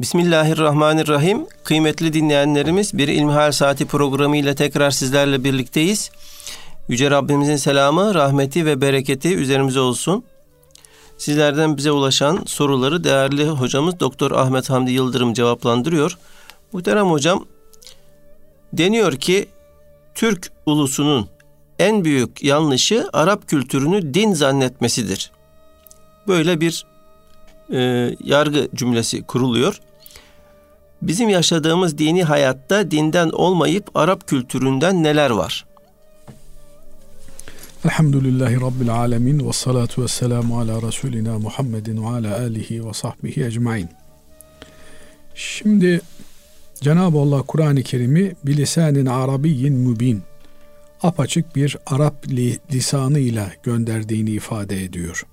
Bismillahirrahmanirrahim. Kıymetli dinleyenlerimiz bir İlmihal Saati programı ile tekrar sizlerle birlikteyiz. Yüce Rabbimizin selamı, rahmeti ve bereketi üzerimize olsun. Sizlerden bize ulaşan soruları değerli hocamız Doktor Ahmet Hamdi Yıldırım cevaplandırıyor. Muhterem hocam, deniyor ki Türk ulusunun en büyük yanlışı Arap kültürünü din zannetmesidir. Böyle bir e, yargı cümlesi kuruluyor. Bizim yaşadığımız dini hayatta dinden olmayıp Arap kültüründen neler var? Elhamdülillahi Rabbil alemin ve salatu ve selamu ala Resulina Muhammedin ve ala alihi ve sahbihi ecmain. Şimdi Cenab-ı Allah Kur'an-ı Kerim'i bilisanin arabiyyin mübin apaçık bir Arap lisanıyla gönderdiğini ifade ediyor.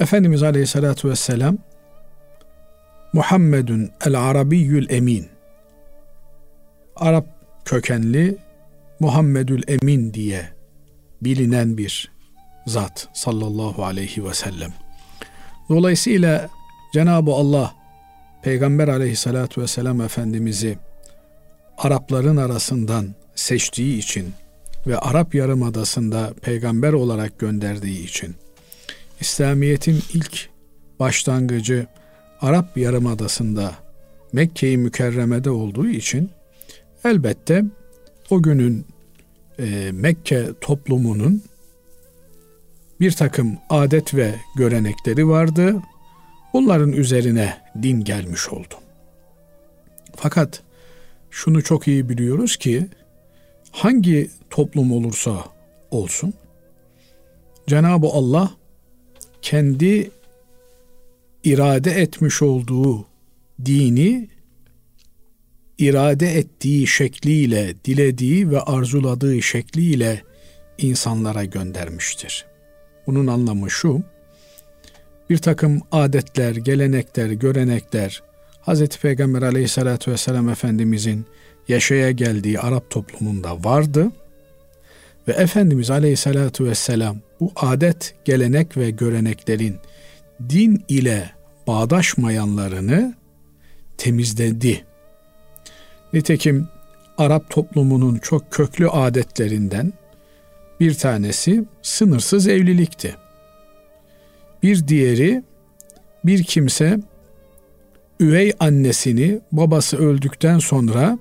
Efendimiz Aleyhisselatü Vesselam Muhammedun el Arabiyyül Emin Arap kökenli Muhammedül Emin diye bilinen bir zat sallallahu aleyhi ve sellem. Dolayısıyla Cenab-ı Allah Peygamber aleyhissalatü vesselam Efendimiz'i Arapların arasından seçtiği için ve Arap Yarımadası'nda peygamber olarak gönderdiği için İslamiyet'in ilk başlangıcı Arap Yarımadası'nda Mekke-i Mükerreme'de olduğu için elbette o günün e, Mekke toplumunun bir takım adet ve görenekleri vardı. Bunların üzerine din gelmiş oldu. Fakat şunu çok iyi biliyoruz ki hangi toplum olursa olsun Cenab-ı Allah kendi irade etmiş olduğu dini irade ettiği şekliyle, dilediği ve arzuladığı şekliyle insanlara göndermiştir. Bunun anlamı şu, bir takım adetler, gelenekler, görenekler, Hz. Peygamber aleyhissalatü vesselam Efendimizin yaşaya geldiği Arap toplumunda vardı. Ve Efendimiz aleyhissalatü vesselam bu adet, gelenek ve göreneklerin din ile bağdaşmayanlarını temizledi. Nitekim Arap toplumunun çok köklü adetlerinden bir tanesi sınırsız evlilikti. Bir diğeri bir kimse üvey annesini babası öldükten sonra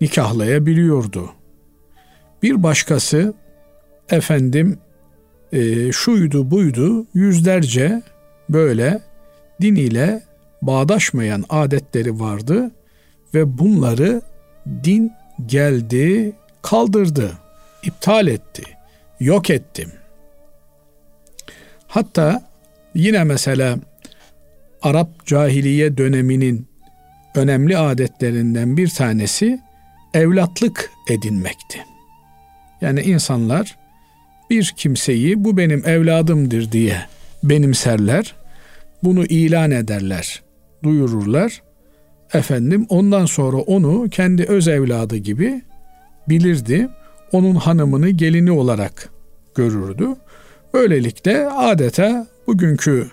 nikahlayabiliyordu. Bir başkası efendim e, şuydu buydu yüzlerce böyle din ile bağdaşmayan adetleri vardı ve bunları din geldi, kaldırdı, iptal etti, yok etti. Hatta yine mesela Arap cahiliye döneminin önemli adetlerinden bir tanesi evlatlık edinmekti. Yani insanlar bir kimseyi bu benim evladımdır diye benimserler, bunu ilan ederler, duyururlar. Efendim ondan sonra onu kendi öz evladı gibi bilirdi. Onun hanımını gelini olarak görürdü. Böylelikle adeta bugünkü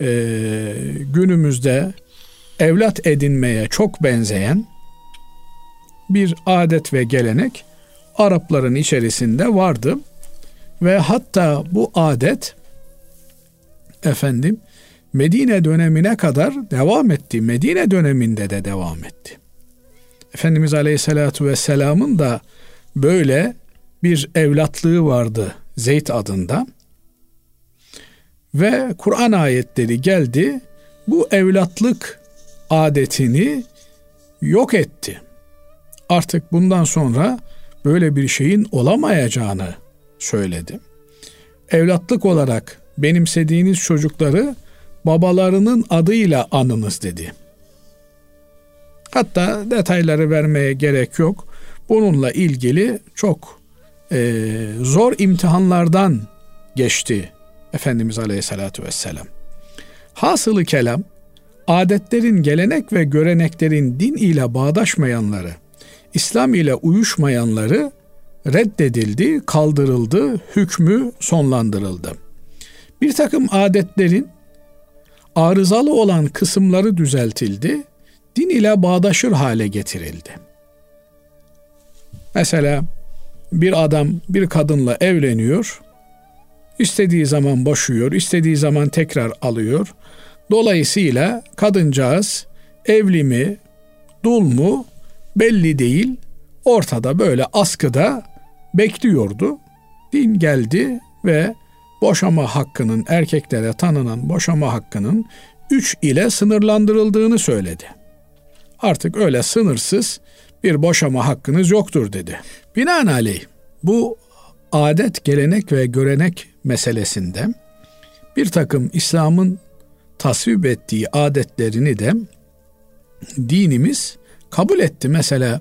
e, günümüzde evlat edinmeye çok benzeyen bir adet ve gelenek Arapların içerisinde vardı ve hatta bu adet efendim Medine dönemine kadar devam etti. Medine döneminde de devam etti. Efendimiz Aleyhisselatü Vesselam'ın da böyle bir evlatlığı vardı Zeyd adında. Ve Kur'an ayetleri geldi. Bu evlatlık adetini yok etti. Artık bundan sonra böyle bir şeyin olamayacağını söyledi. Evlatlık olarak benimsediğiniz çocukları babalarının adıyla anınız dedi. Hatta detayları vermeye gerek yok. Bununla ilgili çok e, zor imtihanlardan geçti Efendimiz Aleyhisselatü Vesselam. Hasılı kelam, adetlerin, gelenek ve göreneklerin din ile bağdaşmayanları, İslam ile uyuşmayanları reddedildi, kaldırıldı, hükmü sonlandırıldı. Bir takım adetlerin arızalı olan kısımları düzeltildi, din ile bağdaşır hale getirildi. Mesela bir adam bir kadınla evleniyor, istediği zaman boşuyor, istediği zaman tekrar alıyor. Dolayısıyla kadıncağız evli mi, dul mu belli değil. Ortada böyle askıda bekliyordu. Din geldi ve boşama hakkının erkeklere tanınan boşama hakkının 3 ile sınırlandırıldığını söyledi. Artık öyle sınırsız bir boşama hakkınız yoktur dedi. Binaenaleyh bu adet, gelenek ve görenek meselesinde bir takım İslam'ın tasvip ettiği adetlerini de dinimiz kabul etti. Mesela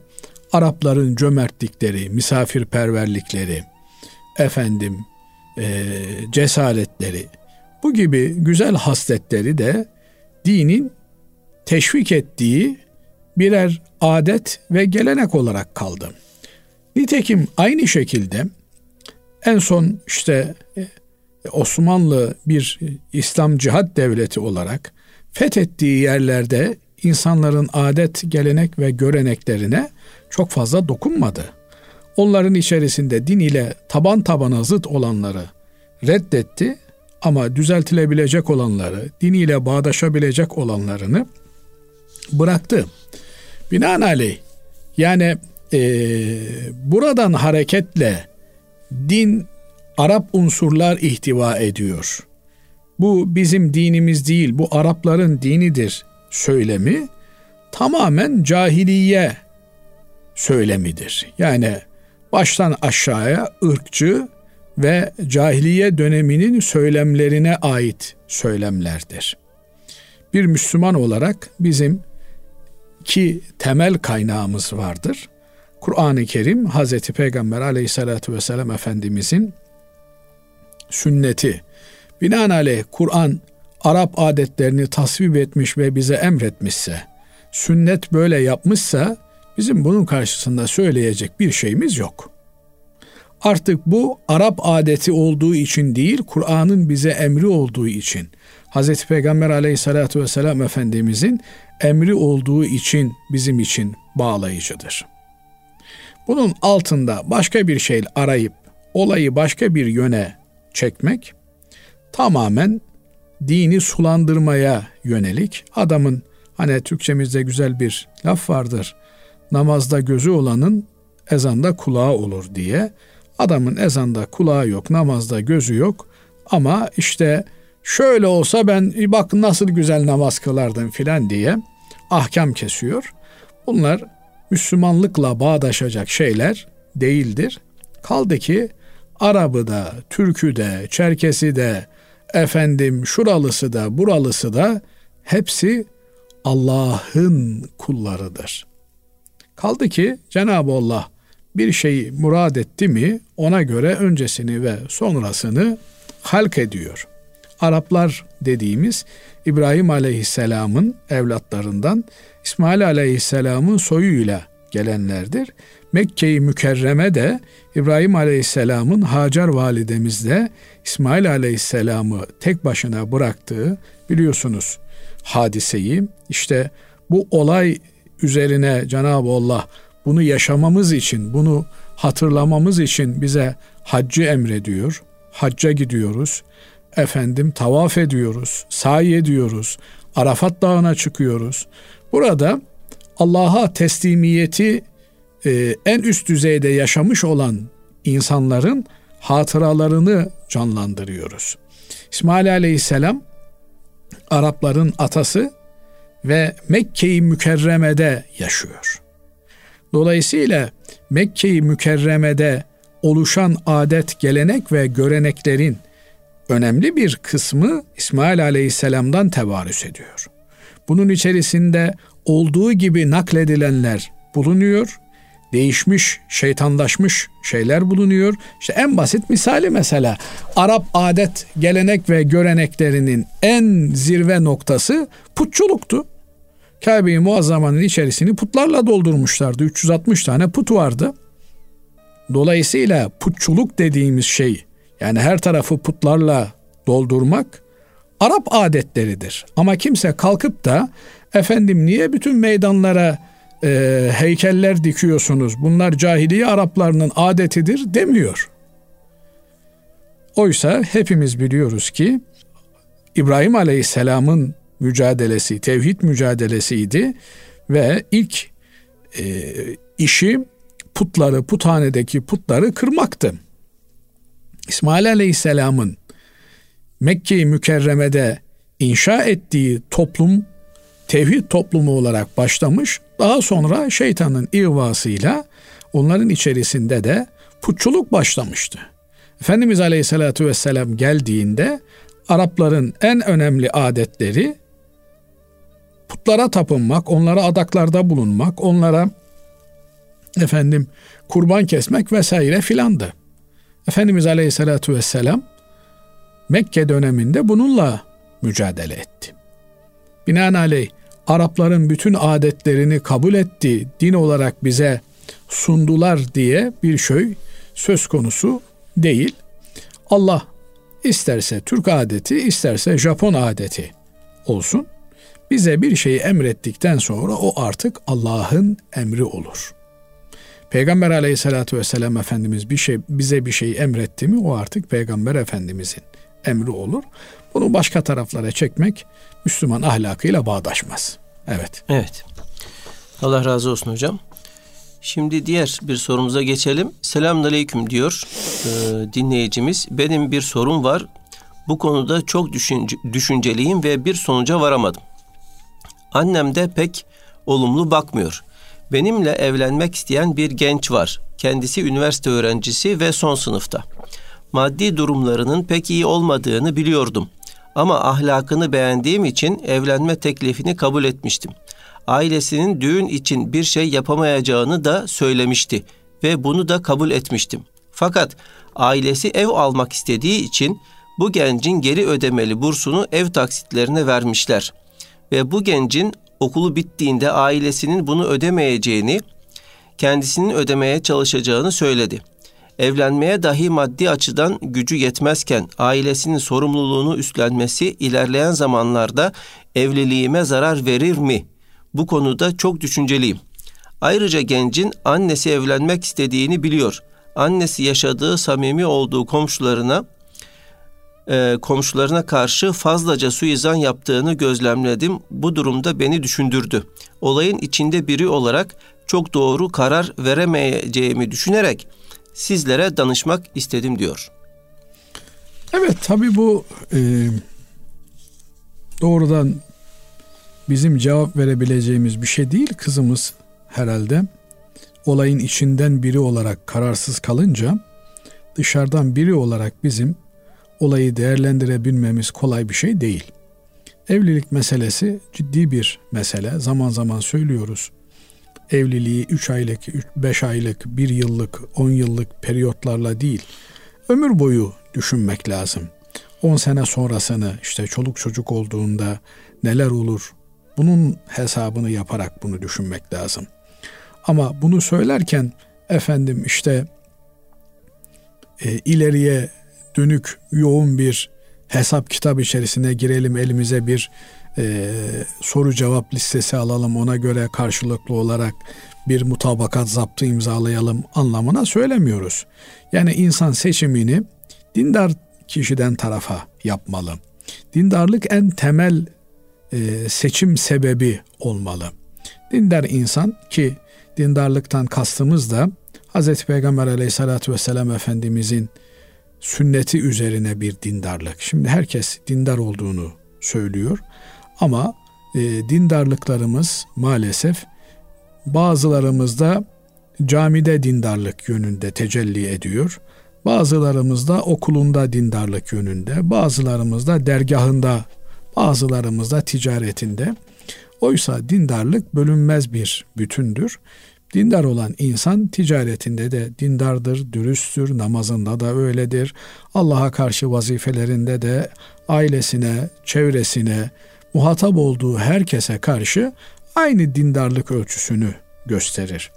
Arapların cömertlikleri, misafirperverlikleri, efendim e, cesaretleri, bu gibi güzel hasletleri de dinin teşvik ettiği birer adet ve gelenek olarak kaldı. Nitekim aynı şekilde en son işte e, Osmanlı bir İslam cihat devleti olarak fethettiği yerlerde insanların adet, gelenek ve göreneklerine çok fazla dokunmadı. Onların içerisinde din ile taban tabana zıt olanları reddetti ama düzeltilebilecek olanları, din ile bağdaşabilecek olanlarını bıraktı. Binaenaleyh yani e, buradan hareketle din Arap unsurlar ihtiva ediyor. Bu bizim dinimiz değil, bu Arapların dinidir söylemi tamamen cahiliye söylemidir. Yani baştan aşağıya ırkçı ve cahiliye döneminin söylemlerine ait söylemlerdir. Bir Müslüman olarak bizim iki temel kaynağımız vardır. Kur'an-ı Kerim Hazreti Peygamber aleyhissalatü vesselam Efendimizin sünneti. Binaenaleyh Kur'an Arap adetlerini tasvip etmiş ve bize emretmişse, sünnet böyle yapmışsa bizim bunun karşısında söyleyecek bir şeyimiz yok. Artık bu Arap adeti olduğu için değil, Kur'an'ın bize emri olduğu için, Hz. Peygamber aleyhissalatü vesselam Efendimizin emri olduğu için bizim için bağlayıcıdır. Bunun altında başka bir şey arayıp olayı başka bir yöne çekmek tamamen dini sulandırmaya yönelik adamın hani Türkçemizde güzel bir laf vardır. Namazda gözü olanın ezanda kulağı olur diye. Adamın ezanda kulağı yok, namazda gözü yok ama işte şöyle olsa ben bak nasıl güzel namaz kılardım filan diye ahkam kesiyor. Bunlar Müslümanlıkla bağdaşacak şeyler değildir. Kaldı ki Arabı da, Türkü de, Çerkesi de, efendim şuralısı da, buralısı da hepsi Allah'ın kullarıdır. Kaldı ki Cenab-ı Allah bir şeyi murad etti mi ona göre öncesini ve sonrasını halk ediyor. Araplar dediğimiz İbrahim Aleyhisselam'ın evlatlarından İsmail Aleyhisselam'ın soyuyla gelenlerdir. Mekke-i Mükerreme de İbrahim Aleyhisselam'ın Hacer validemizle İsmail Aleyhisselam'ı tek başına bıraktığı biliyorsunuz hadiseyi. İşte bu olay üzerine Cenab-ı Allah bunu yaşamamız için, bunu hatırlamamız için bize haccı emrediyor. Hacca gidiyoruz. Efendim tavaf ediyoruz, sahi ediyoruz. Arafat Dağı'na çıkıyoruz. Burada Allah'a teslimiyeti e, en üst düzeyde yaşamış olan insanların hatıralarını canlandırıyoruz. İsmail Aleyhisselam Arapların atası ve Mekke-i Mükerreme'de yaşıyor. Dolayısıyla Mekke-i Mükerreme'de oluşan adet, gelenek ve göreneklerin önemli bir kısmı İsmail Aleyhisselam'dan tevarüs ediyor. Bunun içerisinde olduğu gibi nakledilenler bulunuyor. Değişmiş, şeytanlaşmış şeyler bulunuyor. İşte en basit misali mesela Arap adet, gelenek ve göreneklerinin en zirve noktası putçuluktu. Kabe-i Muazzama'nın içerisini putlarla doldurmuşlardı. 360 tane put vardı. Dolayısıyla putçuluk dediğimiz şey yani her tarafı putlarla doldurmak Arap adetleridir. Ama kimse kalkıp da efendim niye bütün meydanlara e, heykeller dikiyorsunuz? Bunlar cahiliye Araplarının adetidir demiyor. Oysa hepimiz biliyoruz ki İbrahim Aleyhisselam'ın mücadelesi, tevhid mücadelesiydi ve ilk e, işi putları, puthanedeki putları kırmaktı. İsmail Aleyhisselam'ın Mekke-i Mükerreme'de inşa ettiği toplum tevhid toplumu olarak başlamış. Daha sonra şeytanın ihvasıyla onların içerisinde de putçuluk başlamıştı. Efendimiz Aleyhisselatü Vesselam geldiğinde Arapların en önemli adetleri putlara tapınmak, onlara adaklarda bulunmak, onlara efendim kurban kesmek vesaire filandı. Efendimiz Aleyhisselatü Vesselam Mekke döneminde bununla mücadele etti. Binaenaleyh Arapların bütün adetlerini kabul etti, din olarak bize sundular diye bir şey söz konusu değil. Allah isterse Türk adeti, isterse Japon adeti olsun. Bize bir şeyi emrettikten sonra o artık Allah'ın emri olur. Peygamber aleyhissalatü vesselam Efendimiz bir şey bize bir şey emretti mi o artık Peygamber Efendimizin emri olur. Bunu başka taraflara çekmek Müslüman ahlakıyla bağdaşmaz. Evet. Evet. Allah razı olsun hocam. Şimdi diğer bir sorumuza geçelim. Selamünaleyküm diyor e, dinleyicimiz. Benim bir sorum var. Bu konuda çok düşünce, düşünceliyim ve bir sonuca varamadım. Annem de pek olumlu bakmıyor. Benimle evlenmek isteyen bir genç var. Kendisi üniversite öğrencisi ve son sınıfta. Maddi durumlarının pek iyi olmadığını biliyordum. Ama ahlakını beğendiğim için evlenme teklifini kabul etmiştim. Ailesinin düğün için bir şey yapamayacağını da söylemişti ve bunu da kabul etmiştim. Fakat ailesi ev almak istediği için bu gencin geri ödemeli bursunu ev taksitlerine vermişler. Ve bu gencin okulu bittiğinde ailesinin bunu ödemeyeceğini, kendisinin ödemeye çalışacağını söyledi. Evlenmeye dahi maddi açıdan gücü yetmezken ailesinin sorumluluğunu üstlenmesi ilerleyen zamanlarda evliliğime zarar verir mi? Bu konuda çok düşünceliyim. Ayrıca gencin annesi evlenmek istediğini biliyor. Annesi yaşadığı samimi olduğu komşularına e, komşularına karşı fazlaca suizan yaptığını gözlemledim. Bu durumda beni düşündürdü. Olayın içinde biri olarak çok doğru karar veremeyeceğimi düşünerek sizlere danışmak istedim diyor. Evet tabi bu e, doğrudan bizim cevap verebileceğimiz bir şey değil. Kızımız herhalde olayın içinden biri olarak kararsız kalınca dışarıdan biri olarak bizim olayı değerlendirebilmemiz kolay bir şey değil. Evlilik meselesi ciddi bir mesele. Zaman zaman söylüyoruz. Evliliği 3 aylık, 5 aylık, 1 yıllık, 10 yıllık periyotlarla değil, ömür boyu düşünmek lazım. 10 sene sonrasını işte çoluk çocuk olduğunda neler olur? Bunun hesabını yaparak bunu düşünmek lazım. Ama bunu söylerken efendim işte e, ileriye dönük yoğun bir hesap kitap içerisine girelim elimize bir e, soru cevap listesi alalım ona göre karşılıklı olarak bir mutabakat zaptı imzalayalım anlamına söylemiyoruz. Yani insan seçimini dindar kişiden tarafa yapmalı. Dindarlık en temel e, seçim sebebi olmalı. Dindar insan ki dindarlıktan kastımız da Hz. Peygamber aleyhissalatü vesselam Efendimizin sünneti üzerine bir dindarlık. Şimdi herkes dindar olduğunu söylüyor ama e, dindarlıklarımız maalesef bazılarımızda camide dindarlık yönünde tecelli ediyor. Bazılarımızda okulunda dindarlık yönünde, bazılarımızda dergahında, bazılarımızda ticaretinde. Oysa dindarlık bölünmez bir bütündür. Dindar olan insan ticaretinde de dindardır, dürüsttür, namazında da öyledir. Allah'a karşı vazifelerinde de ailesine, çevresine, muhatap olduğu herkese karşı aynı dindarlık ölçüsünü gösterir.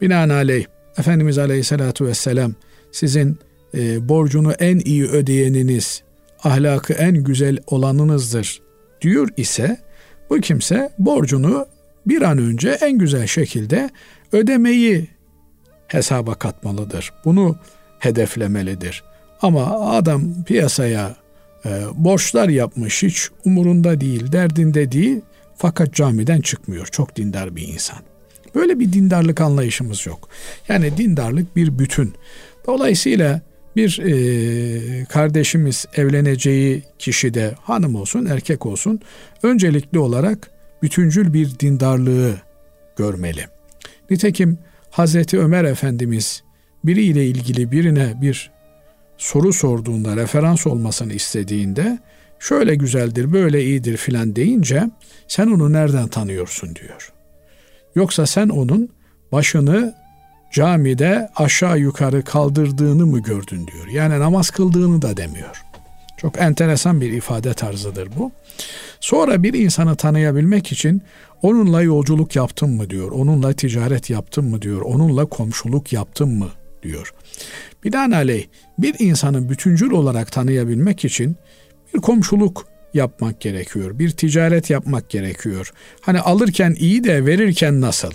Binaenaleyh Efendimiz Aleyhisselatü Vesselam sizin e, borcunu en iyi ödeyeniniz ahlakı en güzel olanınızdır diyor ise bu kimse borcunu bir an önce en güzel şekilde ödemeyi hesaba katmalıdır. Bunu hedeflemelidir. Ama adam piyasaya e, borçlar yapmış hiç umurunda değil, derdinde değil fakat camiden çıkmıyor. Çok dindar bir insan. Böyle bir dindarlık anlayışımız yok. Yani dindarlık bir bütün. Dolayısıyla bir e, kardeşimiz evleneceği kişi de hanım olsun erkek olsun öncelikli olarak bütüncül bir dindarlığı görmeli. Nitekim Hazreti Ömer Efendimiz biriyle ilgili birine bir soru sorduğunda referans olmasını istediğinde şöyle güzeldir böyle iyidir filan deyince sen onu nereden tanıyorsun diyor. Yoksa sen onun başını camide aşağı yukarı kaldırdığını mı gördün diyor. Yani namaz kıldığını da demiyor. Çok enteresan bir ifade tarzıdır bu. Sonra bir insanı tanıyabilmek için onunla yolculuk yaptın mı diyor. Onunla ticaret yaptın mı diyor. Onunla komşuluk yaptın mı diyor. Binaenaleyh bir insanı bütüncül olarak tanıyabilmek için bir komşuluk yapmak gerekiyor. Bir ticaret yapmak gerekiyor. Hani alırken iyi de verirken nasıl?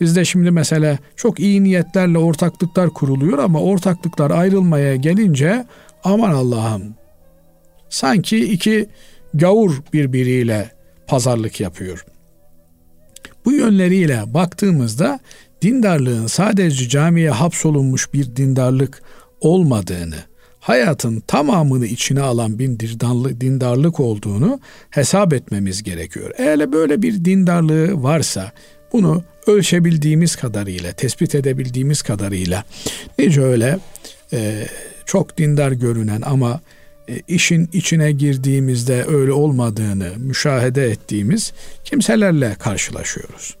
Bizde şimdi mesela çok iyi niyetlerle ortaklıklar kuruluyor ama ortaklıklar ayrılmaya gelince aman Allah'ım sanki iki gavur birbiriyle pazarlık yapıyor. Bu yönleriyle baktığımızda dindarlığın sadece camiye hapsolunmuş bir dindarlık olmadığını, hayatın tamamını içine alan bir dindarlık olduğunu hesap etmemiz gerekiyor. Eğer böyle bir dindarlığı varsa bunu ölçebildiğimiz kadarıyla, tespit edebildiğimiz kadarıyla nice öyle e, çok dindar görünen ama işin içine girdiğimizde öyle olmadığını müşahede ettiğimiz kimselerle karşılaşıyoruz.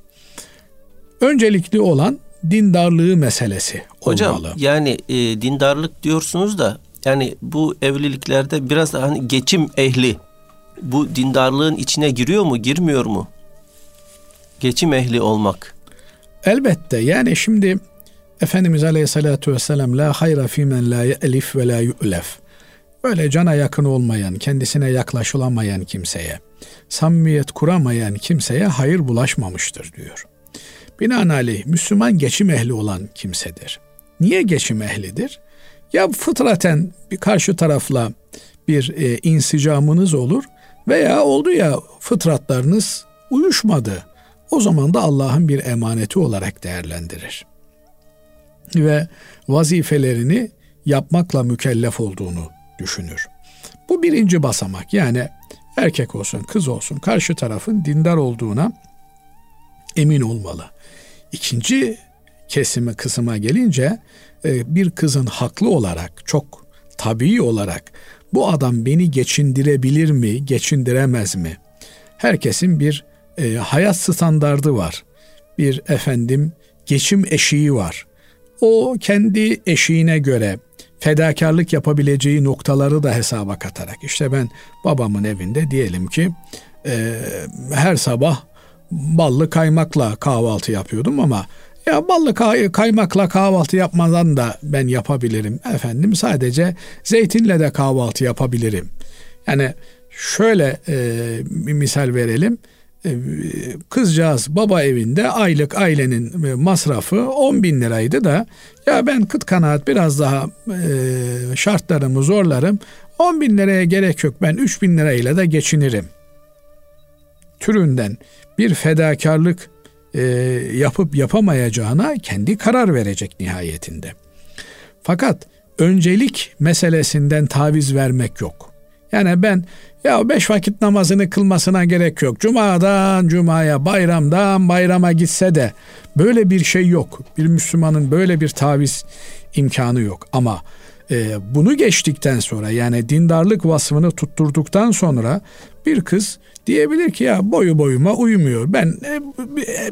Öncelikli olan dindarlığı meselesi Hocam, olmalı. yani e, dindarlık diyorsunuz da yani bu evliliklerde biraz da hani geçim ehli bu dindarlığın içine giriyor mu, girmiyor mu? Geçim ehli olmak. Elbette yani şimdi Efendimiz Aleyhisselatü Vesselam la hayra fimen la elif ve la yu'lef. Böyle cana yakın olmayan, kendisine yaklaşılamayan kimseye, samimiyet kuramayan kimseye hayır bulaşmamıştır diyor. Binaenaleyh Müslüman geçim ehli olan kimsedir. Niye geçim ehlidir? Ya fıtraten bir karşı tarafla bir e, insicamınız olur veya oldu ya fıtratlarınız uyuşmadı. O zaman da Allah'ın bir emaneti olarak değerlendirir. Ve vazifelerini yapmakla mükellef olduğunu düşünür. Bu birinci basamak yani erkek olsun kız olsun karşı tarafın dindar olduğuna emin olmalı. İkinci kesimi kısma gelince e, bir kızın haklı olarak çok tabii olarak bu adam beni geçindirebilir mi, geçindiremez mi? Herkesin bir e, hayat standardı var. Bir efendim geçim eşiği var. O kendi eşiğine göre fedakarlık yapabileceği noktaları da hesaba katarak işte ben babamın evinde diyelim ki e, her sabah ballı kaymakla kahvaltı yapıyordum ama ya ballı kay- kaymakla kahvaltı yapmadan da ben yapabilirim efendim sadece zeytinle de kahvaltı yapabilirim. Yani şöyle e, bir misal verelim. E, kızcağız baba evinde aylık ailenin e, masrafı 10 bin liraydı da ya ben kıt kanaat biraz daha e, şartlarımı zorlarım 10 bin liraya gerek yok ben 3 bin lirayla da geçinirim türünden bir fedakarlık yapıp yapamayacağına kendi karar verecek nihayetinde. Fakat öncelik meselesinden taviz vermek yok. Yani ben ya beş vakit namazını kılmasına gerek yok. Cuma'dan cumaya, bayramdan bayrama gitse de böyle bir şey yok. Bir Müslümanın böyle bir taviz imkanı yok. Ama e, bunu geçtikten sonra yani dindarlık vasfını tutturduktan sonra bir kız diyebilir ki ya boyu boyuma uyumuyor. Ben e,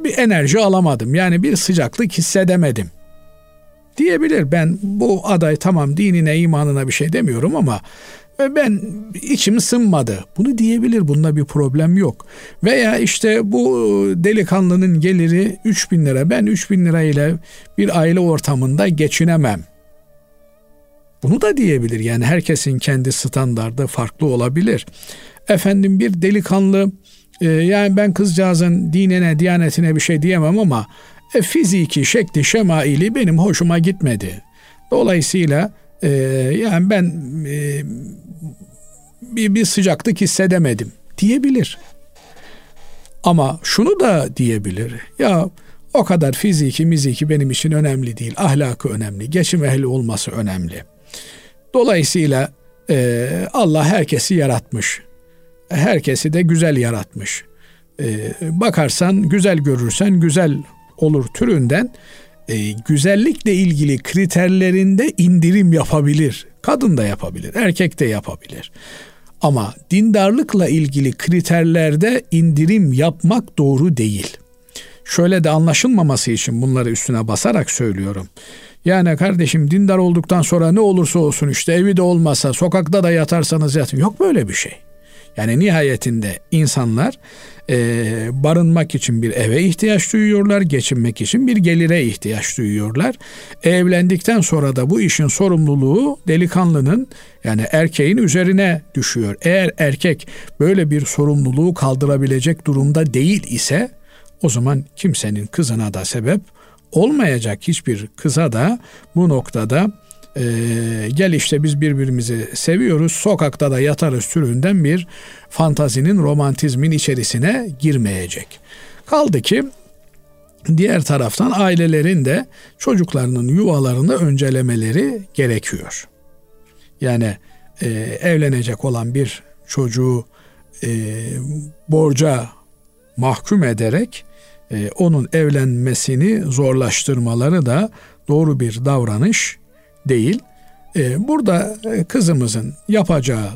bir enerji alamadım. Yani bir sıcaklık hissedemedim. Diyebilir ben bu aday tamam dinine imanına bir şey demiyorum ama ben içim sınmadı. Bunu diyebilir. Bunda bir problem yok. Veya işte bu delikanlının geliri 3 bin lira. Ben 3 bin lira ile bir aile ortamında geçinemem Bunu da diyebilir. Yani herkesin kendi standardı farklı olabilir. Efendim bir delikanlı e, yani ben kızcağızın dinine, diyanetine bir şey diyemem ama e, fiziki, şekli, şemaili benim hoşuma gitmedi. Dolayısıyla e, yani ben e, bir, bir sıcaklık hissedemedim diyebilir. Ama şunu da diyebilir. Ya o kadar fiziki, miziki benim için önemli değil. Ahlakı önemli. Geçim ehli olması önemli. Dolayısıyla e, Allah herkesi yaratmış. Herkesi de güzel yaratmış. E, bakarsan güzel görürsen güzel olur türünden e, güzellikle ilgili kriterlerinde indirim yapabilir. Kadın da yapabilir, erkek de yapabilir. Ama dindarlıkla ilgili kriterlerde indirim yapmak doğru değil. Şöyle de anlaşılmaması için bunları üstüne basarak söylüyorum. Yani kardeşim dindar olduktan sonra ne olursa olsun işte evi de olmasa sokakta da yatarsanız yatın. Yok böyle bir şey. Yani nihayetinde insanlar e, barınmak için bir eve ihtiyaç duyuyorlar, geçinmek için bir gelire ihtiyaç duyuyorlar. Evlendikten sonra da bu işin sorumluluğu delikanlının yani erkeğin üzerine düşüyor. Eğer erkek böyle bir sorumluluğu kaldırabilecek durumda değil ise o zaman kimsenin kızına da sebep olmayacak hiçbir kıza da bu noktada e, gel işte biz birbirimizi seviyoruz sokakta da yatarız türünden bir fantazinin romantizmin içerisine girmeyecek. Kaldı ki diğer taraftan ailelerin de çocuklarının yuvalarını öncelemeleri gerekiyor. Yani e, evlenecek olan bir çocuğu e, borca mahkum ederek e, onun evlenmesini zorlaştırmaları da doğru bir davranış değil. E, burada e, kızımızın yapacağı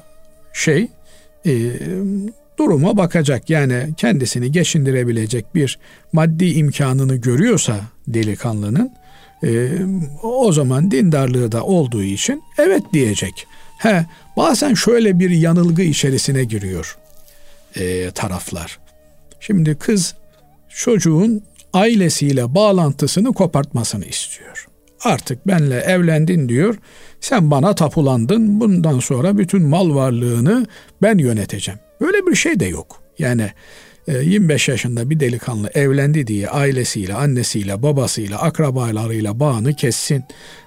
şey e, duruma bakacak. Yani kendisini geçindirebilecek bir maddi imkanını görüyorsa delikanlının e, o zaman dindarlığı da olduğu için evet diyecek. He, bazen şöyle bir yanılgı içerisine giriyor taraflar. Şimdi kız çocuğun ailesiyle bağlantısını kopartmasını istiyor. Artık benle evlendin diyor. Sen bana tapulandın. Bundan sonra bütün mal varlığını ben yöneteceğim. Böyle bir şey de yok. Yani 25 e, yaşında bir delikanlı evlendi diye ailesiyle, annesiyle, babasıyla, akrabalarıyla bağını kessin.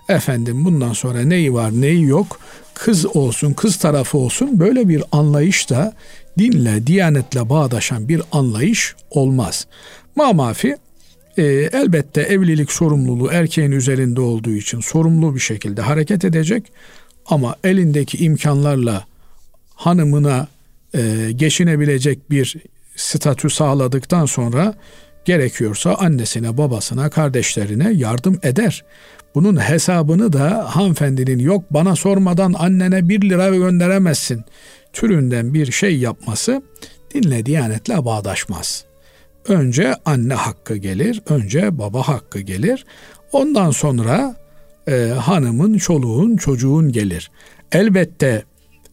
Efendim bundan sonra neyi var neyi yok kız olsun kız tarafı olsun böyle bir anlayış da dinle, diyanetle bağdaşan bir anlayış olmaz. Mamafi e, elbette evlilik sorumluluğu erkeğin üzerinde olduğu için sorumlu bir şekilde hareket edecek ama elindeki imkanlarla hanımına e, geçinebilecek bir statü sağladıktan sonra gerekiyorsa annesine, babasına, kardeşlerine yardım eder. Bunun hesabını da hanımefendinin yok bana sormadan annene bir lira gönderemezsin türünden bir şey yapması dinle diyanetle bağdaşmaz. Önce anne hakkı gelir, önce baba hakkı gelir. Ondan sonra e, hanımın, çoluğun, çocuğun gelir. Elbette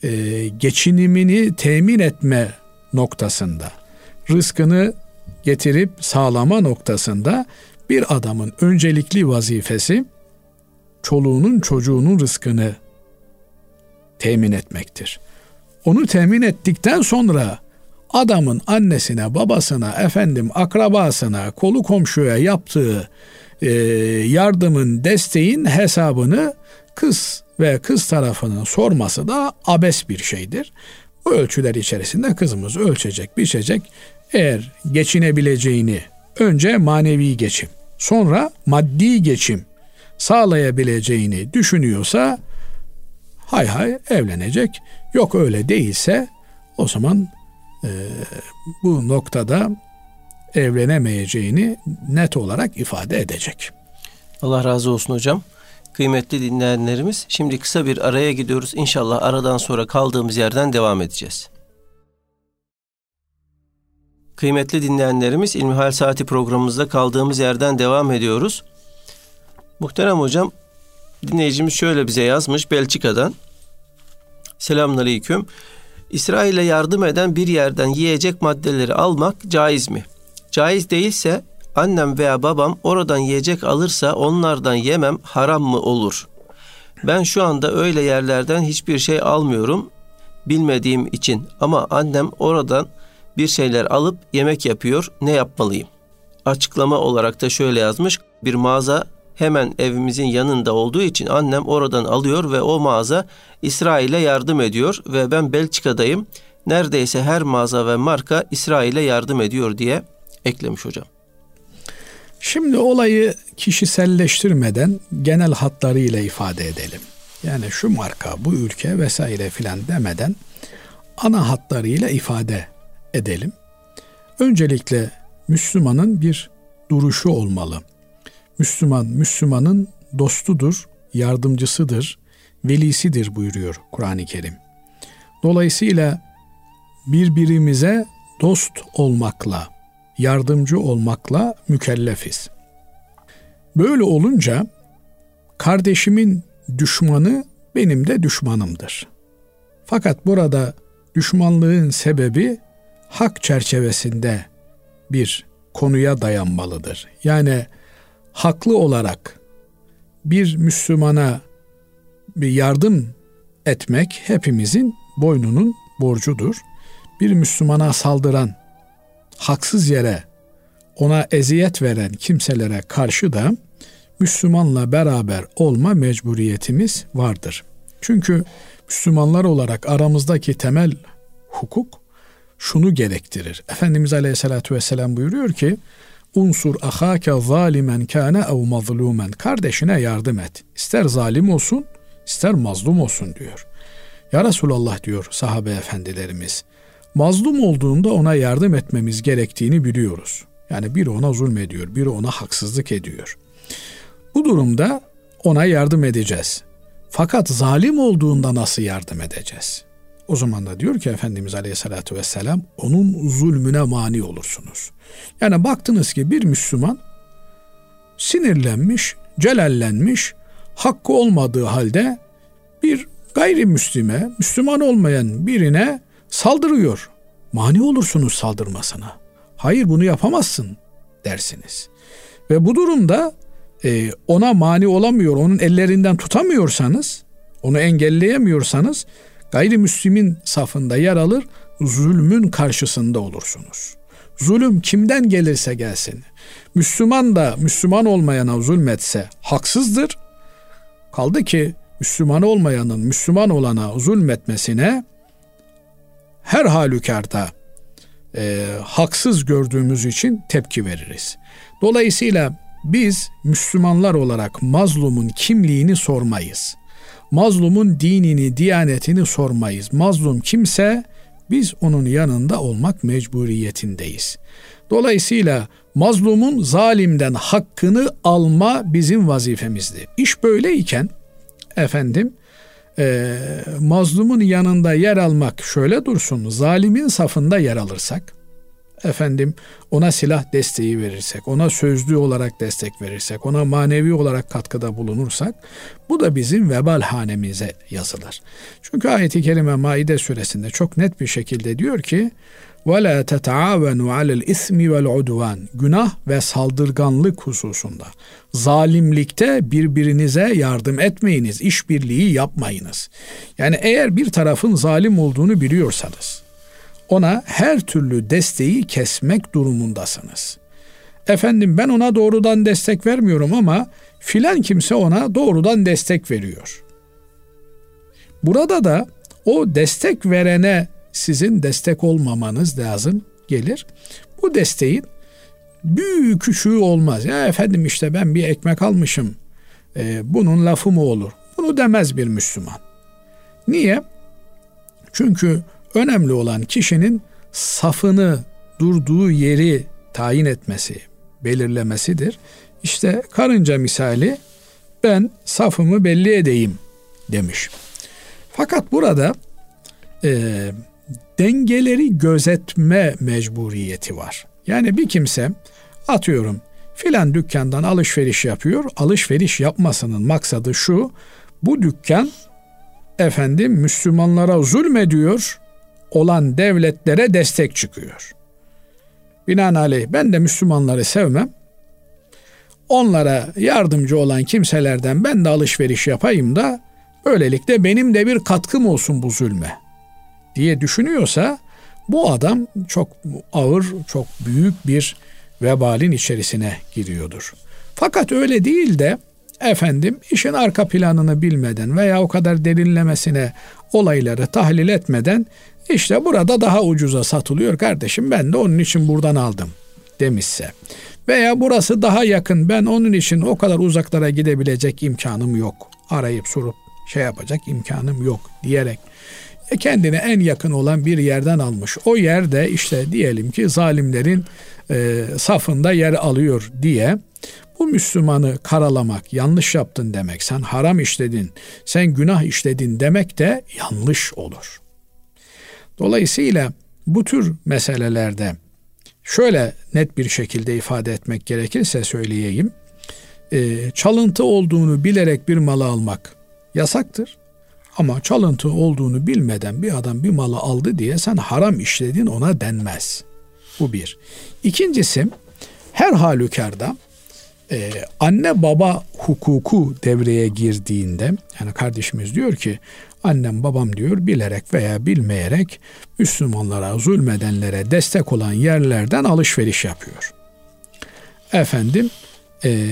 e, geçinimini temin etme noktasında, rızkını getirip sağlama noktasında bir adamın öncelikli vazifesi çoluğunun çocuğunun rızkını temin etmektir. Onu temin ettikten sonra adamın annesine, babasına, efendim akrabasına, kolu komşuya yaptığı e, yardımın, desteğin hesabını kız ve kız tarafının sorması da abes bir şeydir. Bu ölçüler içerisinde kızımız ölçecek, biçecek. Eğer geçinebileceğini önce manevi geçim, sonra maddi geçim sağlayabileceğini düşünüyorsa hay hay evlenecek. Yok öyle değilse o zaman e, bu noktada evlenemeyeceğini net olarak ifade edecek. Allah razı olsun hocam. Kıymetli dinleyenlerimiz şimdi kısa bir araya gidiyoruz. İnşallah aradan sonra kaldığımız yerden devam edeceğiz. Kıymetli dinleyenlerimiz İlmihal Saati programımızda kaldığımız yerden devam ediyoruz. Muhterem hocam dinleyicimiz şöyle bize yazmış Belçika'dan. Selamünaleyküm. İsrail'e yardım eden bir yerden yiyecek maddeleri almak caiz mi? Caiz değilse annem veya babam oradan yiyecek alırsa onlardan yemem haram mı olur? Ben şu anda öyle yerlerden hiçbir şey almıyorum bilmediğim için ama annem oradan bir şeyler alıp yemek yapıyor. Ne yapmalıyım? Açıklama olarak da şöyle yazmış. Bir mağaza hemen evimizin yanında olduğu için annem oradan alıyor ve o mağaza İsrail'e yardım ediyor ve ben Belçika'dayım. Neredeyse her mağaza ve marka İsrail'e yardım ediyor diye eklemiş hocam. Şimdi olayı kişiselleştirmeden genel hatlarıyla ifade edelim. Yani şu marka, bu ülke vesaire filan demeden ana hatlarıyla ifade edelim. Öncelikle Müslümanın bir duruşu olmalı. Müslüman, Müslümanın dostudur, yardımcısıdır, velisidir buyuruyor Kur'an-ı Kerim. Dolayısıyla birbirimize dost olmakla, yardımcı olmakla mükellefiz. Böyle olunca kardeşimin düşmanı benim de düşmanımdır. Fakat burada düşmanlığın sebebi hak çerçevesinde bir konuya dayanmalıdır. Yani haklı olarak bir Müslümana bir yardım etmek hepimizin boynunun borcudur. Bir Müslümana saldıran, haksız yere ona eziyet veren kimselere karşı da Müslümanla beraber olma mecburiyetimiz vardır. Çünkü Müslümanlar olarak aramızdaki temel hukuk şunu gerektirir. Efendimiz Aleyhisselatü Vesselam buyuruyor ki unsur ahake zalimen kâne ev mazlumen kardeşine yardım et. İster zalim olsun ister mazlum olsun diyor. Ya Resulallah diyor sahabe efendilerimiz. Mazlum olduğunda ona yardım etmemiz gerektiğini biliyoruz. Yani biri ona zulmediyor, biri ona haksızlık ediyor. Bu durumda ona yardım edeceğiz. Fakat zalim olduğunda nasıl yardım edeceğiz? O zaman da diyor ki Efendimiz Aleyhisselatü Vesselam onun zulmüne mani olursunuz. Yani baktınız ki bir Müslüman sinirlenmiş, celallenmiş, hakkı olmadığı halde bir gayrimüslime, Müslüman olmayan birine saldırıyor. Mani olursunuz saldırmasına. Hayır bunu yapamazsın dersiniz. Ve bu durumda e, ona mani olamıyor, onun ellerinden tutamıyorsanız, onu engelleyemiyorsanız gayrimüslimin safında yer alır, zulmün karşısında olursunuz. Zulüm kimden gelirse gelsin. Müslüman da Müslüman olmayana zulmetse haksızdır. Kaldı ki Müslüman olmayanın Müslüman olana zulmetmesine her halükarda e, haksız gördüğümüz için tepki veririz. Dolayısıyla biz Müslümanlar olarak mazlumun kimliğini sormayız. Mazlumun dinini, diyanetini sormayız. Mazlum kimse biz onun yanında olmak mecburiyetindeyiz. Dolayısıyla mazlumun zalimden hakkını alma bizim vazifemizdir. İş böyleyken efendim e, mazlumun yanında yer almak şöyle dursun zalimin safında yer alırsak efendim ona silah desteği verirsek, ona sözlü olarak destek verirsek, ona manevi olarak katkıda bulunursak bu da bizim vebal hanemize yazılır. Çünkü ayeti kerime Maide suresinde çok net bir şekilde diyor ki وَلَا تَتَعَاوَنُوا عَلَى الْاِثْمِ وَالْعُدْوَانِ Günah ve saldırganlık hususunda. Zalimlikte birbirinize yardım etmeyiniz, işbirliği yapmayınız. Yani eğer bir tarafın zalim olduğunu biliyorsanız, ona her türlü desteği kesmek durumundasınız. Efendim ben ona doğrudan destek vermiyorum ama filan kimse ona doğrudan destek veriyor. Burada da o destek verene sizin destek olmamanız lazım gelir. Bu desteğin büyük küçüğü olmaz. Ya efendim işte ben bir ekmek almışım. E, bunun lafı mı olur? Bunu demez bir Müslüman. Niye? Çünkü önemli olan kişinin safını, durduğu yeri tayin etmesi, belirlemesidir. İşte karınca misali ben safımı belli edeyim demiş. Fakat burada e, dengeleri gözetme mecburiyeti var. Yani bir kimse atıyorum filan dükkandan alışveriş yapıyor. Alışveriş yapmasının maksadı şu. Bu dükkan efendim Müslümanlara zulmediyor olan devletlere destek çıkıyor. Binaenaleyh ben de Müslümanları sevmem. Onlara yardımcı olan kimselerden ben de alışveriş yapayım da Böylelikle benim de bir katkım olsun bu zulme diye düşünüyorsa bu adam çok ağır, çok büyük bir vebalin içerisine giriyordur. Fakat öyle değil de efendim işin arka planını bilmeden veya o kadar derinlemesine olayları tahlil etmeden işte burada daha ucuza satılıyor kardeşim ben de onun için buradan aldım demişse veya burası daha yakın ben onun için o kadar uzaklara gidebilecek imkanım yok arayıp sorup şey yapacak imkanım yok diyerek e, kendine en yakın olan bir yerden almış. O yerde işte diyelim ki zalimlerin e, safında yer alıyor diye bu Müslümanı karalamak, yanlış yaptın demek, sen haram işledin, sen günah işledin demek de yanlış olur. Dolayısıyla bu tür meselelerde şöyle net bir şekilde ifade etmek gerekirse söyleyeyim. E, çalıntı olduğunu bilerek bir malı almak yasaktır. Ama çalıntı olduğunu bilmeden bir adam bir malı aldı diye sen haram işledin ona denmez. Bu bir. İkincisi her halükarda e, anne baba hukuku devreye girdiğinde yani kardeşimiz diyor ki annem babam diyor bilerek veya bilmeyerek Müslümanlara zulmedenlere destek olan yerlerden alışveriş yapıyor. Efendim e,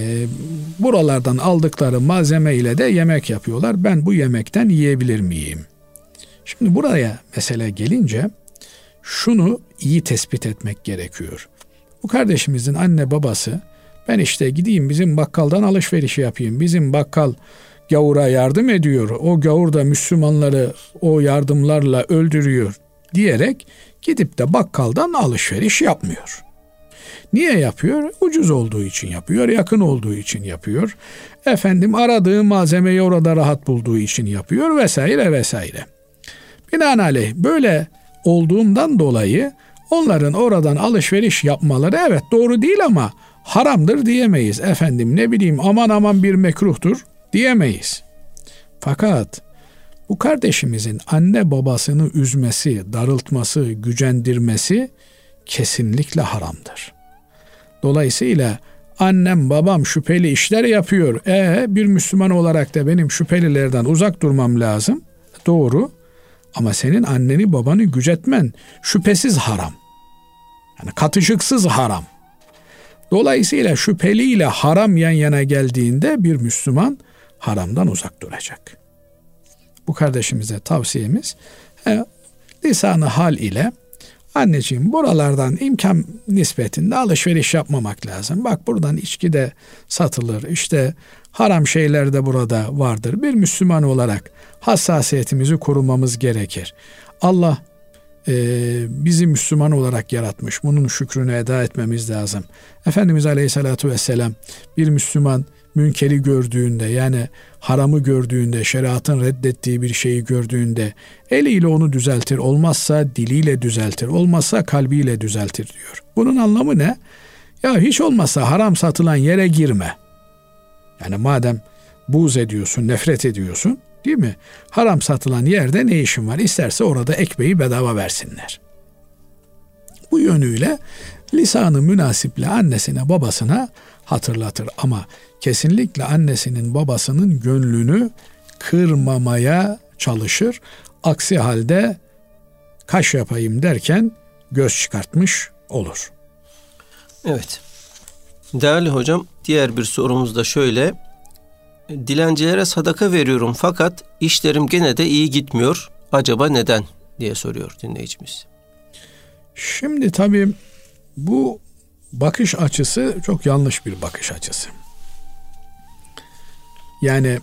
buralardan aldıkları malzeme ile de yemek yapıyorlar. Ben bu yemekten yiyebilir miyim? Şimdi buraya mesele gelince şunu iyi tespit etmek gerekiyor. Bu kardeşimizin anne babası ben işte gideyim bizim bakkaldan alışveriş yapayım. Bizim bakkal gavura yardım ediyor. O gavur da Müslümanları o yardımlarla öldürüyor diyerek gidip de bakkaldan alışveriş yapmıyor. Niye yapıyor? Ucuz olduğu için yapıyor, yakın olduğu için yapıyor. Efendim aradığı malzemeyi orada rahat bulduğu için yapıyor vesaire vesaire. Binaenaleyh böyle olduğundan dolayı onların oradan alışveriş yapmaları evet doğru değil ama haramdır diyemeyiz. Efendim ne bileyim aman aman bir mekruhtur diyemeyiz. Fakat bu kardeşimizin anne babasını üzmesi, darıltması, gücendirmesi kesinlikle haramdır. Dolayısıyla annem babam şüpheli işler yapıyor. E bir Müslüman olarak da benim şüphelilerden uzak durmam lazım. Doğru. Ama senin anneni babanı gücetmen şüphesiz haram. Yani katışıksız haram. Dolayısıyla şüpheliyle haram yan yana geldiğinde bir Müslüman haramdan uzak duracak. Bu kardeşimize tavsiyemiz e, lisanı hal ile Anneciğim buralardan imkan nispetinde alışveriş yapmamak lazım. Bak buradan içki de satılır. İşte haram şeyler de burada vardır. Bir Müslüman olarak hassasiyetimizi korumamız gerekir. Allah e, bizi Müslüman olarak yaratmış. Bunun şükrünü eda etmemiz lazım. Efendimiz Aleyhisselatü Vesselam bir Müslüman münkeri gördüğünde yani haramı gördüğünde, şeriatın reddettiği bir şeyi gördüğünde eliyle onu düzeltir, olmazsa diliyle düzeltir, olmazsa kalbiyle düzeltir diyor. Bunun anlamı ne? Ya hiç olmazsa haram satılan yere girme. Yani madem buz ediyorsun, nefret ediyorsun değil mi? Haram satılan yerde ne işin var? İsterse orada ekmeği bedava versinler. Bu yönüyle lisanı münasiple annesine babasına hatırlatır ama kesinlikle annesinin babasının gönlünü kırmamaya çalışır. Aksi halde kaş yapayım derken göz çıkartmış olur. Evet. Değerli hocam diğer bir sorumuz da şöyle. Dilencilere sadaka veriyorum fakat işlerim gene de iyi gitmiyor. Acaba neden diye soruyor dinleyicimiz. Şimdi tabii bu bakış açısı çok yanlış bir bakış açısı. Yani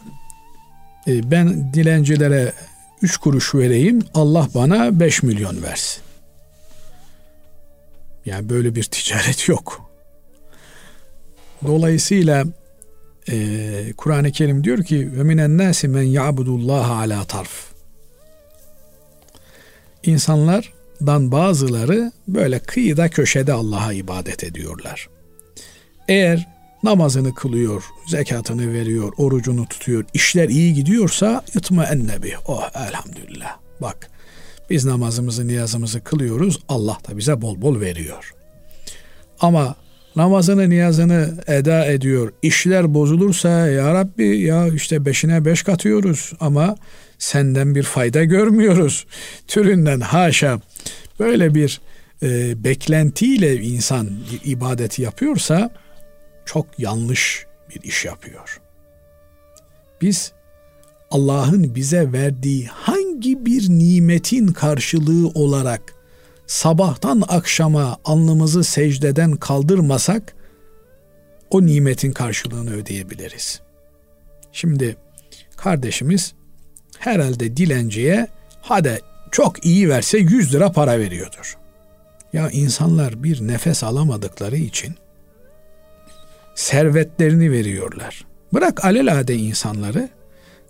e, ben dilencilere üç kuruş vereyim Allah bana beş milyon versin. Yani böyle bir ticaret yok. Dolayısıyla e, Kur'an-ı Kerim diyor ki ve minen nasi men ya'budullaha ala tarf. İnsanlardan bazıları böyle kıyıda köşede Allah'a ibadet ediyorlar. Eğer namazını kılıyor, zekatını veriyor, orucunu tutuyor, işler iyi gidiyorsa yutma ennebi. Oh elhamdülillah. Bak biz namazımızı, niyazımızı kılıyoruz. Allah da bize bol bol veriyor. Ama namazını niyazını eda ediyor. İşler bozulursa ya Rabbi ya işte beşine beş katıyoruz ama senden bir fayda görmüyoruz. Türünden haşa böyle bir e, beklentiyle insan ibadeti yapıyorsa çok yanlış bir iş yapıyor. Biz Allah'ın bize verdiği hangi bir nimetin karşılığı olarak sabahtan akşama alnımızı secdeden kaldırmasak o nimetin karşılığını ödeyebiliriz. Şimdi kardeşimiz herhalde dilenciye hadi çok iyi verse 100 lira para veriyordur. Ya insanlar bir nefes alamadıkları için servetlerini veriyorlar. Bırak alelade insanları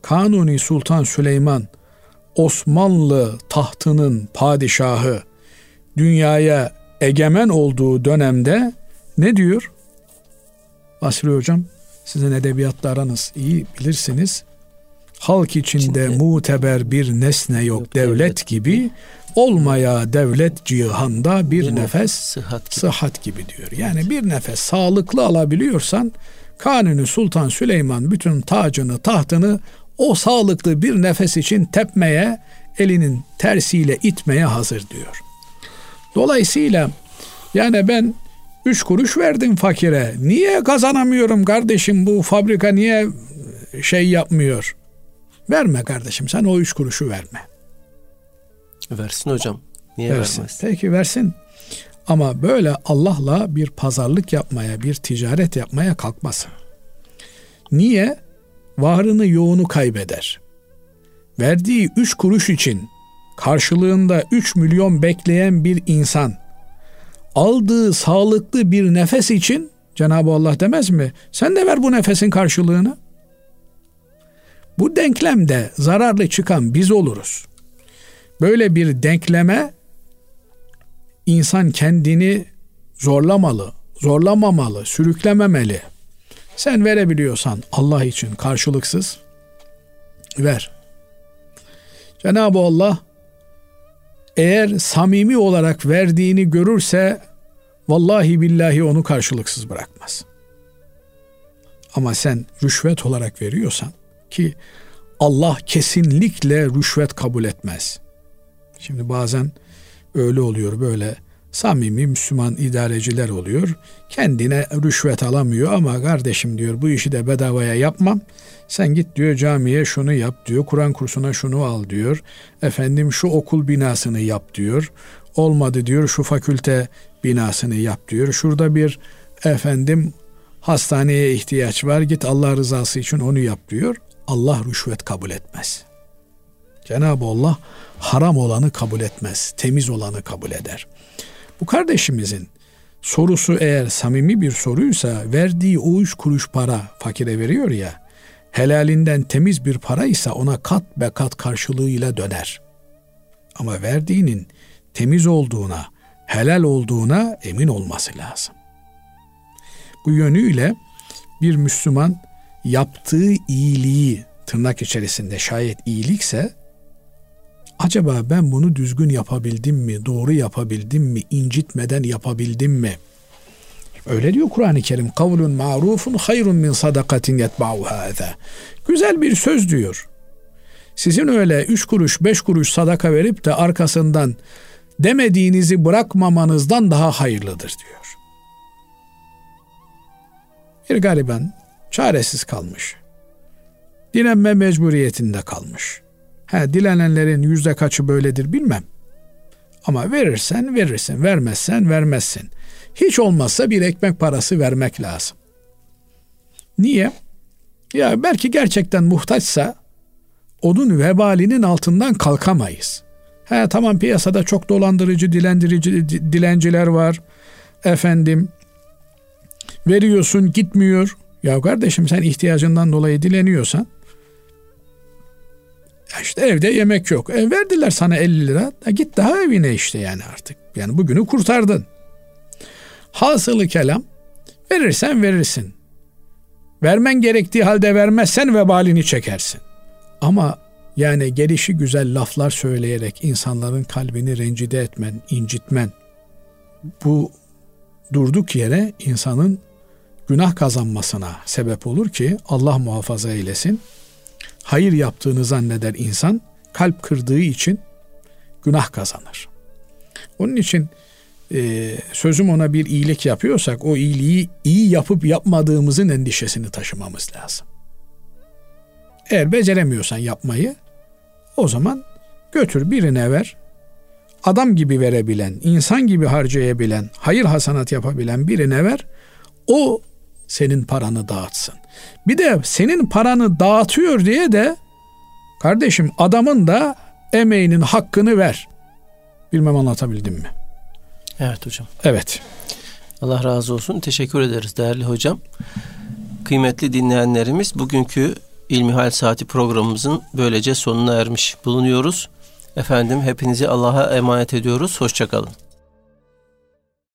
Kanuni Sultan Süleyman Osmanlı tahtının padişahı dünyaya egemen olduğu dönemde ne diyor? Basri Hocam sizin edebiyatla aranız iyi bilirsiniz. Halk içinde, muteber bir nesne yok, devlet, gibi olmaya devlet cihanda bir, bir nefes sıhhat gibi. sıhhat gibi diyor. Yani bir nefes sağlıklı alabiliyorsan Kanuni Sultan Süleyman bütün tacını, tahtını o sağlıklı bir nefes için tepmeye, elinin tersiyle itmeye hazır diyor. Dolayısıyla yani ben üç kuruş verdim fakire. Niye kazanamıyorum kardeşim bu fabrika niye şey yapmıyor? Verme kardeşim sen o üç kuruşu verme. Versin hocam. Niye versin. vermez? Peki versin. Ama böyle Allah'la bir pazarlık yapmaya, bir ticaret yapmaya kalkmasın. Niye? Varını yoğunu kaybeder. Verdiği üç kuruş için karşılığında üç milyon bekleyen bir insan aldığı sağlıklı bir nefes için Cenab-ı Allah demez mi? Sen de ver bu nefesin karşılığını. Bu denklemde zararlı çıkan biz oluruz. Böyle bir denkleme insan kendini zorlamalı, zorlamamalı, sürüklememeli. Sen verebiliyorsan Allah için karşılıksız ver. Cenab-ı Allah eğer samimi olarak verdiğini görürse vallahi billahi onu karşılıksız bırakmaz. Ama sen rüşvet olarak veriyorsan ki Allah kesinlikle rüşvet kabul etmez. Şimdi bazen öyle oluyor böyle samimi Müslüman idareciler oluyor. Kendine rüşvet alamıyor ama kardeşim diyor bu işi de bedavaya yapmam. Sen git diyor camiye şunu yap diyor. Kur'an kursuna şunu al diyor. Efendim şu okul binasını yap diyor. Olmadı diyor şu fakülte binasını yap diyor. Şurada bir efendim hastaneye ihtiyaç var. Git Allah rızası için onu yap diyor. Allah rüşvet kabul etmez. Cenab-ı Allah haram olanı kabul etmez, temiz olanı kabul eder. Bu kardeşimizin sorusu eğer samimi bir soruysa verdiği o üç kuruş para fakire veriyor ya, helalinden temiz bir para ise ona kat be kat karşılığıyla döner. Ama verdiğinin temiz olduğuna, helal olduğuna emin olması lazım. Bu yönüyle bir Müslüman yaptığı iyiliği tırnak içerisinde şayet iyilikse acaba ben bunu düzgün yapabildim mi, doğru yapabildim mi, incitmeden yapabildim mi? Öyle diyor Kur'an-ı Kerim. Kavlun ma'rufun hayrun min sadakatin yetba'u hâzâ. Güzel bir söz diyor. Sizin öyle üç kuruş, beş kuruş sadaka verip de arkasından demediğinizi bırakmamanızdan daha hayırlıdır diyor. Bir gariban çaresiz kalmış. Dilenme mecburiyetinde kalmış. He, dilenenlerin yüzde kaçı böyledir bilmem. Ama verirsen verirsin, vermezsen vermezsin. Hiç olmazsa bir ekmek parası vermek lazım. Niye? Ya belki gerçekten muhtaçsa onun vebalinin altından kalkamayız. He tamam piyasada çok dolandırıcı, dilendirici dilenciler var. Efendim veriyorsun gitmiyor. Ya kardeşim sen ihtiyacından dolayı dileniyorsan işte evde yemek yok. E verdiler sana 50 lira. E git daha evine işte yani artık. Yani bugünü kurtardın. Hasılı kelam verirsen verirsin. Vermen gerektiği halde vermezsen vebalini çekersin. Ama yani gelişi güzel laflar söyleyerek insanların kalbini rencide etmen, incitmen bu durduk yere insanın günah kazanmasına sebep olur ki Allah muhafaza eylesin. Hayır yaptığını zanneder insan, kalp kırdığı için günah kazanır. Onun için e, sözüm ona bir iyilik yapıyorsak o iyiliği iyi yapıp yapmadığımızın endişesini taşımamız lazım. Eğer beceremiyorsan yapmayı o zaman götür birine ver. Adam gibi verebilen, insan gibi harcayabilen, hayır hasanat yapabilen birine ver. O senin paranı dağıtsın. Bir de senin paranı dağıtıyor diye de kardeşim adamın da emeğinin hakkını ver. Bilmem anlatabildim mi? Evet hocam. Evet. Allah razı olsun. Teşekkür ederiz değerli hocam. Kıymetli dinleyenlerimiz bugünkü İlmihal Saati programımızın böylece sonuna ermiş bulunuyoruz. Efendim hepinizi Allah'a emanet ediyoruz. Hoşçakalın.